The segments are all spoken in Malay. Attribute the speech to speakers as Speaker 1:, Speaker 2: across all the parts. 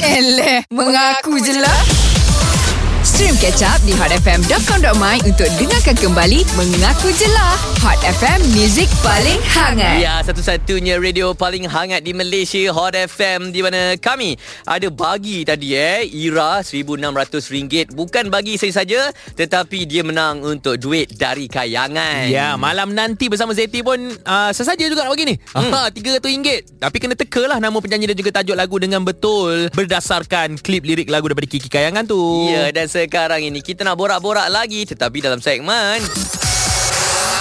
Speaker 1: Eleh, mengaku je lah. Stream catch up di hotfm.com.my untuk dengarkan kembali Mengaku je lah. Hot FM, Music paling hangat.
Speaker 2: Ya, satu-satunya radio paling hangat di Malaysia Hot FM di mana kami ada bagi tadi eh Ira RM1600 bukan bagi saya saja tetapi dia menang untuk duit dari kayangan.
Speaker 3: Ya, malam nanti bersama Zeti pun uh, sesaja juga nak bagi ni. Hmm. Ha, RM300. Tapi kena teka lah nama penyanyi dan juga tajuk lagu dengan betul berdasarkan klip lirik lagu daripada Kiki Kayangan tu.
Speaker 2: Ya, dan sekarang ini kita nak borak-borak lagi tetapi dalam segmen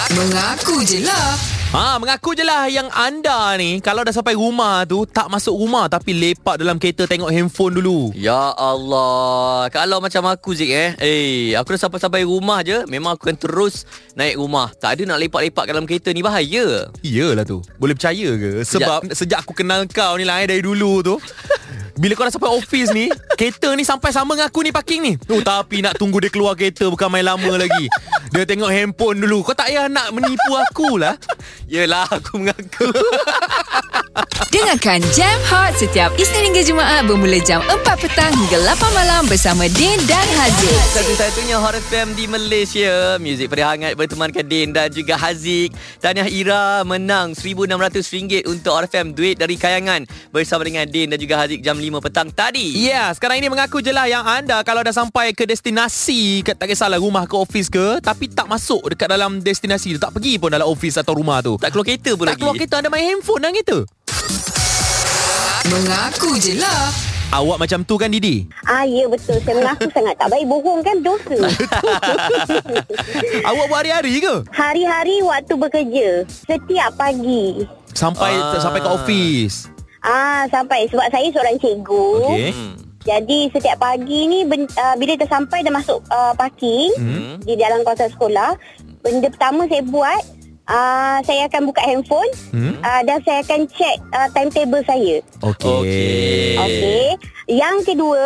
Speaker 1: Mengaku je lah.
Speaker 3: Ha, mengaku je lah yang anda ni kalau dah sampai rumah tu tak masuk rumah tapi lepak dalam kereta tengok handphone dulu.
Speaker 2: Ya Allah Kalau macam aku Zik eh Eh aku dah sampai-sampai rumah je Memang aku akan terus naik rumah Tak ada nak lepak-lepak dalam kereta ni Bahaya
Speaker 3: Iyalah tu. Boleh percaya ke? Sebab sejak, sejak aku kenal kau ni lah eh, dari dulu tu. Bila kau dah sampai office ni Kereta ni sampai sama dengan aku ni parking ni. Oh, Tapi nak tunggu dia keluar kereta Bukan main lama lagi. Dia tengok handphone dulu. Kau tak payah nak menipu aku lah.
Speaker 2: Yelah aku mengaku
Speaker 1: Dengarkan Jam Hot setiap Isnin hingga Jumaat bermula jam 4 petang hingga 8 malam bersama Din dan Haziq.
Speaker 2: Satu-satunya Hot FM di Malaysia. Muzik pada hangat bertemankan Din dan juga Haziq. Tahniah Ira menang RM1,600 untuk Hot FM Duit dari Kayangan. Bersama dengan Din dan juga Haziq jam 5 petang tadi.
Speaker 3: Ya yeah, sekarang ini mengaku je lah Yang anda kalau dah sampai ke destinasi ke, Tak kisahlah rumah ke office ke Tapi tak masuk dekat dalam destinasi tu Tak pergi pun dalam office atau rumah tu.
Speaker 2: Tak keluar kereta pun
Speaker 3: Tak
Speaker 2: lagi.
Speaker 3: keluar kereta Anda main handphone dalam kereta
Speaker 1: Mengaku je lah.
Speaker 3: Awak macam tu kan Didi?
Speaker 4: Ah, ya betul. Saya mengaku sangat tak baik. Bohong kan dosa.
Speaker 3: Awak buat hari-hari ke?
Speaker 4: Hari-hari waktu bekerja. Setiap pagi.
Speaker 3: Sampai
Speaker 2: Ah.
Speaker 3: sampai ke office
Speaker 4: Ah, sampai sebab saya seorang cikgu.
Speaker 3: Okey.
Speaker 2: hmm.
Speaker 4: Jadi setiap pagi ni ben, uh, bila dah sampai dah masuk uh, parking
Speaker 2: Hmm.
Speaker 4: di dalam kawasan sekolah, benda pertama saya buat uh, saya akan buka handphone
Speaker 3: Hmm?
Speaker 4: uh, dan saya akan check uh, timetable saya.
Speaker 3: Okey.
Speaker 2: Okey.
Speaker 4: Okey. Yang kedua,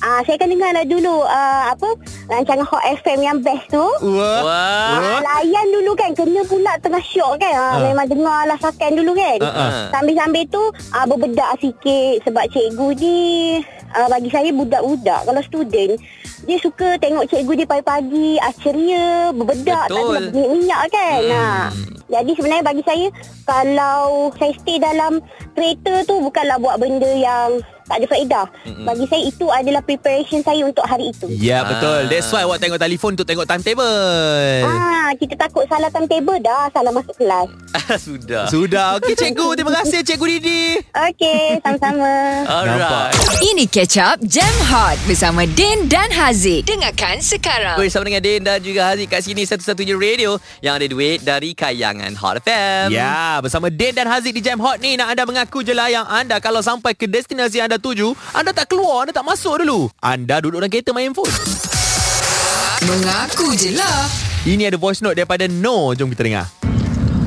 Speaker 4: uh, saya akan dengarlah dulu uh, apa rancangan Hot FM yang best tu.
Speaker 3: Wah.
Speaker 2: Wah
Speaker 4: Ah, layan dulu kan Kena pula tengah syok kan ha,
Speaker 3: Ah.
Speaker 4: Memang dengar lah sakan dulu kan
Speaker 3: ah.
Speaker 4: Sambil-sambil tu ah, Berbedak sikit Sebab cikgu ni ah, Bagi saya budak-budak Kalau student Dia suka tengok cikgu dia pagi-pagi ah, Ceria Berbedak Tak
Speaker 2: Betul.
Speaker 4: ada minyak kan
Speaker 2: Hmm.
Speaker 4: ha. Jadi sebenarnya bagi saya Kalau saya stay dalam kereta tu Bukanlah buat benda yang tak ada faedah
Speaker 2: Mm-mm.
Speaker 4: Bagi saya itu adalah preparation saya untuk hari itu
Speaker 3: Ya betul.
Speaker 2: Ah.
Speaker 3: That's why awak tengok telefon untuk tengok timetable.
Speaker 4: Ah, kita takut salah timetable dah salah masuk kelas.
Speaker 2: Sudah
Speaker 3: Sudah. Okey cikgu. Terima kasih cikgu Didi.
Speaker 4: Okey, sama-sama.
Speaker 2: Alright
Speaker 1: Ini Catch Up Jam Hot bersama Din dan Haziq. Dengarkan sekarang.
Speaker 2: Bersama dengan Din dan juga Haziq kat sini Satu-satunya radio Yang ada duit dari Kayangan Hot FM
Speaker 3: Ya, bersama Din dan Haziq di Jam Hot ni nak anda mengaku je lah yang anda kalau sampai ke destinasi anda tuju, anda tak keluar, anda tak masuk dulu. Anda duduk dalam kereta main handphone.
Speaker 1: Mengaku je lah.
Speaker 3: Ini ada voice note daripada No. Jom kita dengar.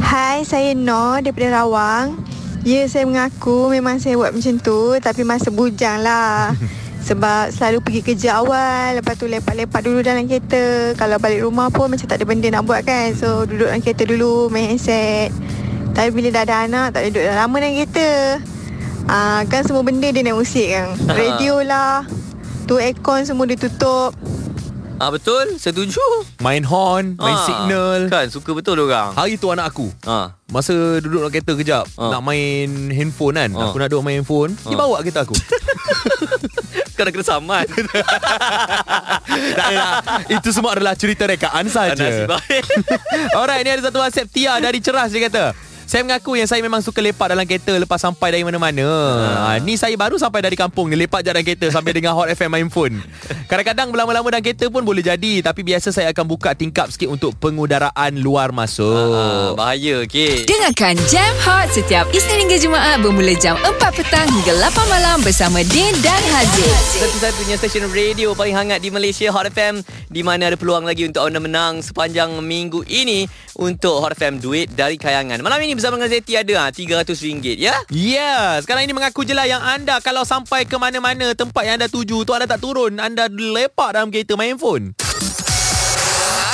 Speaker 5: Hai, saya Nor daripada Rawang. Ya, saya mengaku memang saya buat macam tu tapi masa bujang lah. Sebab selalu pergi kerja awal Lepas tu lepak-lepak dulu dalam kereta. Kalau balik rumah pun macam tak ada benda nak buat kan. So duduk dalam kereta dulu main handset. Tapi bila dah ada anak tak boleh duduk dah lama dalam kereta. Ah Kan semua benda dia naik musik kan. Radio lah Tu aircon semua dia tutup
Speaker 2: Ah Betul Setuju
Speaker 3: Main horn, main
Speaker 2: Ah,
Speaker 3: signal.
Speaker 2: Kan suka betul orang
Speaker 3: Hari tu anak aku
Speaker 2: Ah,
Speaker 3: Masa duduk dalam kereta kejap
Speaker 2: Ah.
Speaker 3: Nak main handphone kan
Speaker 2: Ah.
Speaker 3: Aku nak duduk main handphone Dia
Speaker 2: Ah.
Speaker 3: bawa kereta aku
Speaker 2: Kau dah kena saman
Speaker 3: adalah Itu semua adalah cerita rekaan saja.
Speaker 2: baik
Speaker 3: Alright, ni ada satu WhatsApp Tia dari Ceras dia kata. Saya mengaku yang saya memang suka lepak dalam kereta lepas sampai dari mana-mana. Ha. ni saya baru sampai dari kampung ni lepak je dalam kereta sambil dengar Hot FM main phone. Kadang-kadang berlama-lama dalam kereta pun boleh jadi tapi biasa saya akan buka tingkap sikit untuk pengudaraan luar masuk.
Speaker 2: ah, Bahaya okay.
Speaker 1: Dengarkan Jam Hot setiap Isnin hingga Jumaat bermula jam 4 petang hingga 8 malam bersama Din dan Haziq.
Speaker 2: Satu-satunya stesen radio paling hangat di Malaysia Hot FM di mana ada peluang lagi untuk anda menang sepanjang minggu ini untuk Hot FM duit dari kayangan. Malam ini bersama dengan Zeti ada ah, RM300 ya.
Speaker 3: Ya, yeah, sekarang ini mengaku je lah yang anda kalau sampai ke mana-mana tempat yang anda tuju tu anda tak turun, anda lepak dalam kereta main phone.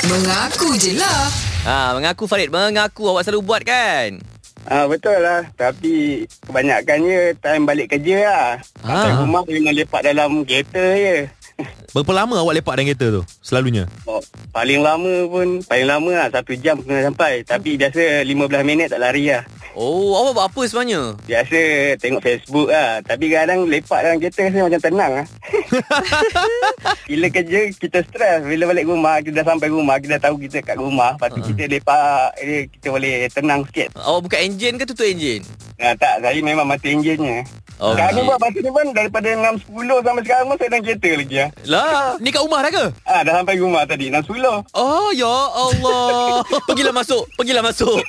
Speaker 1: Mengaku je lah.
Speaker 2: Ah, mengaku Farid, mengaku awak selalu buat kan?
Speaker 6: Ah betul lah tapi kebanyakannya time balik kerja lah. Sampai
Speaker 3: Ah.
Speaker 6: rumah memang lepak dalam kereta je.
Speaker 3: Berapa lama awak lepak dalam kereta tu? Selalunya.
Speaker 6: Oh, paling lama pun paling lama lah satu jam kena sampai. Tapi biasa 15 minit tak lari lah.
Speaker 2: Oh, awak buat apa sebenarnya?
Speaker 6: Biasa tengok Facebook lah. Tapi kadang lepak dalam kereta rasa macam tenang lah. Bila kerja kita stres. Bila balik rumah kita dah sampai rumah kita dah tahu kita kat rumah. Lepas tu kita lepak eh, kita boleh tenang sikit.
Speaker 2: Awak buka enjin ke tutup enjin?
Speaker 6: Nah, tak, saya memang mati enjinnya. Okay. Sekarang ni buat masa ni pun daripada 6.10 sampai sekarang pun saya dalam kereta lagi ya.
Speaker 2: Lah.
Speaker 3: Ni kat rumah dah ke?
Speaker 6: Ah, dah sampai rumah tadi 6.10.
Speaker 3: Oh, ya Allah.
Speaker 2: Pergilah masuk, pergilah masuk.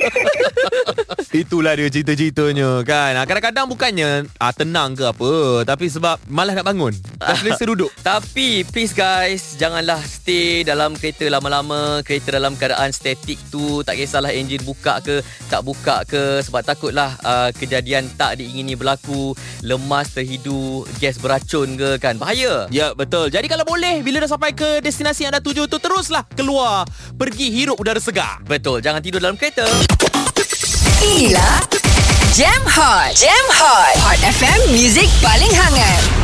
Speaker 3: Itulah dia cerita-ceritanya kan. Ah, Kadang-kadang bukannya ah, tenang ke apa. Tapi sebab malas nak bangun. Dah selesa duduk.
Speaker 2: Tapi please guys Janganlah stay dalam kereta lama-lama Kereta dalam keadaan statik tu Tak kisahlah enjin buka ke Tak buka ke Sebab takutlah uh, Kejadian tak diingini berlaku Lemas terhidu Gas beracun ke kan Bahaya
Speaker 3: Ya betul Jadi kalau boleh Bila dah sampai ke destinasi yang anda tuju tu Teruslah keluar Pergi hirup udara segar
Speaker 2: Betul Jangan tidur dalam kereta
Speaker 1: Inilah Jam Hot. Jam Hot. Hot FM, Music paling hangat.